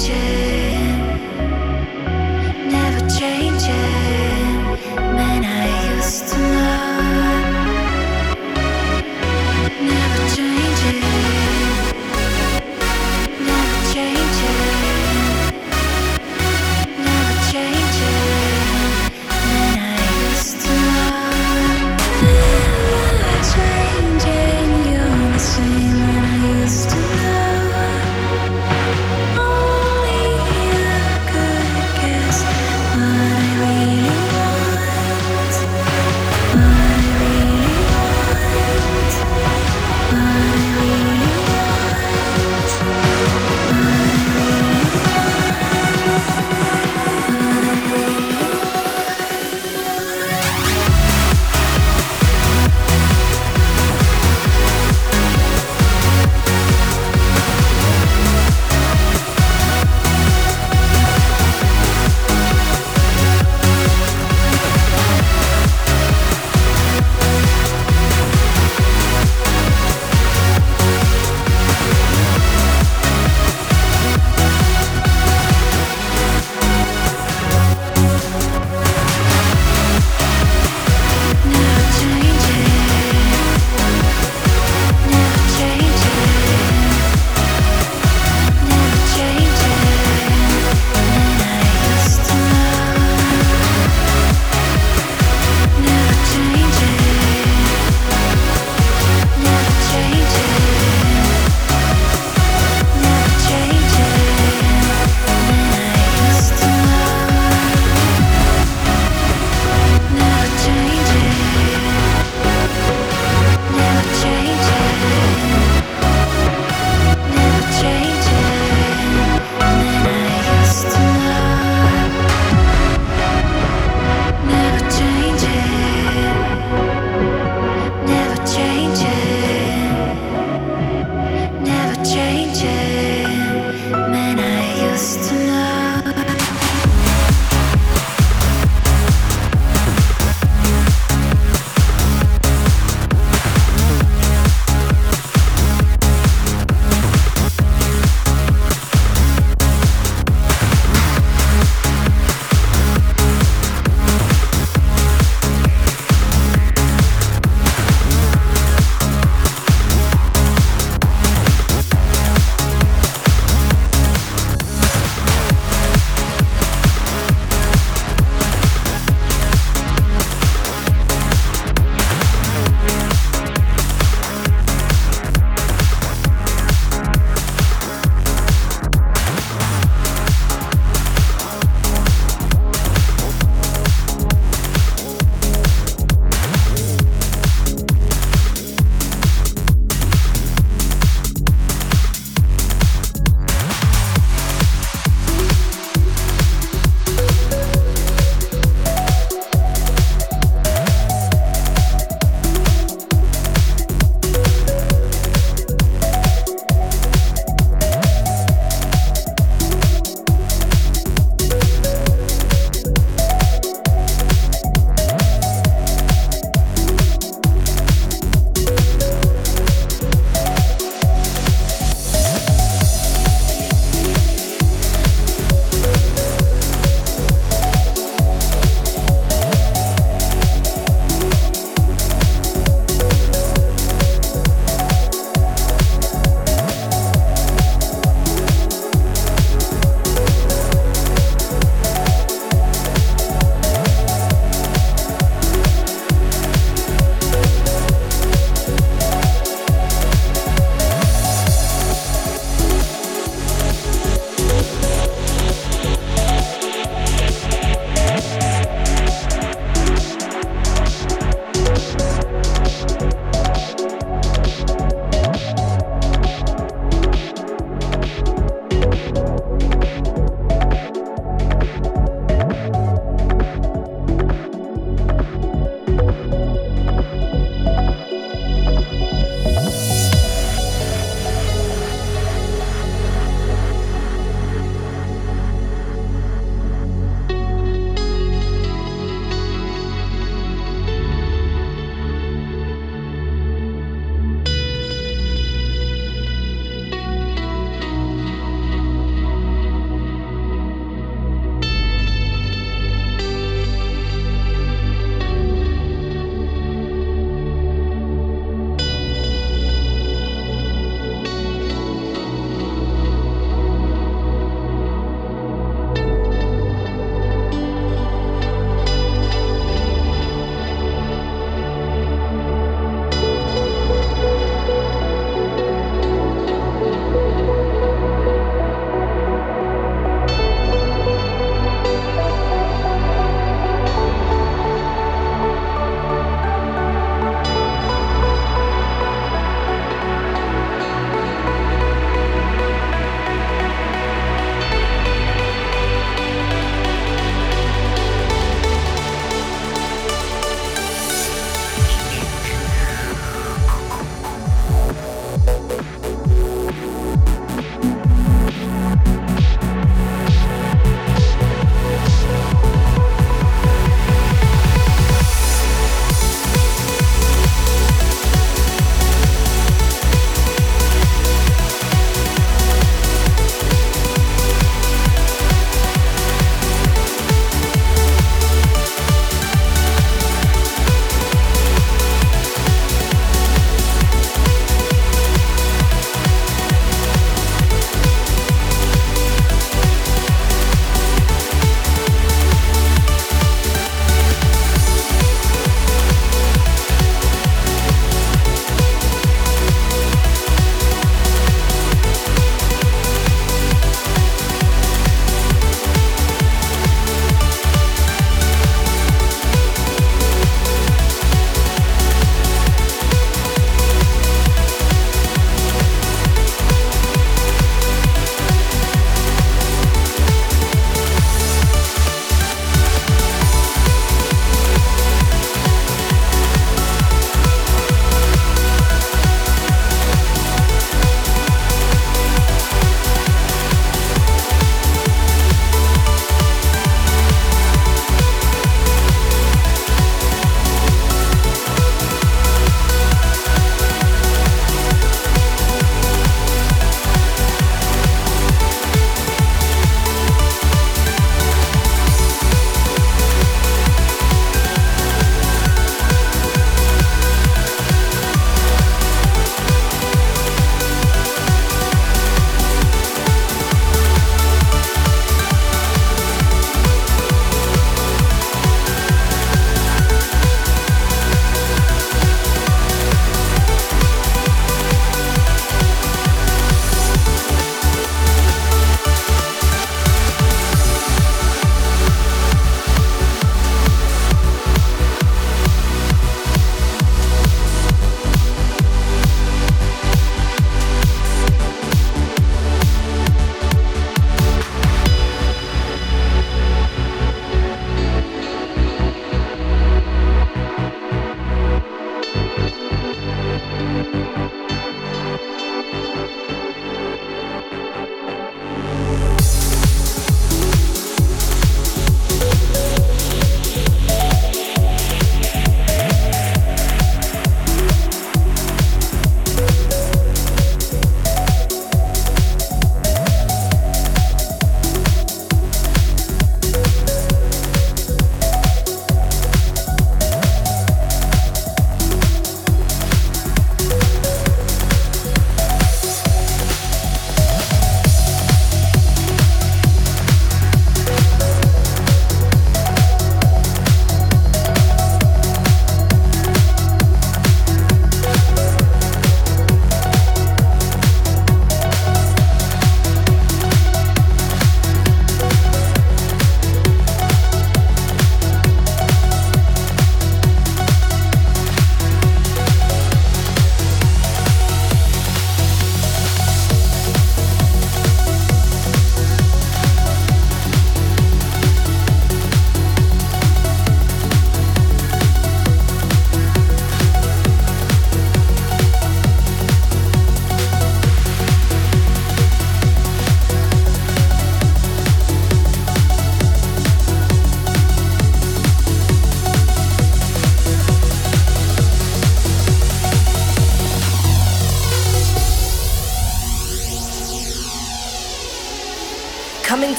changes.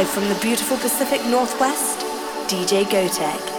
Live from the beautiful Pacific Northwest, DJ Gotek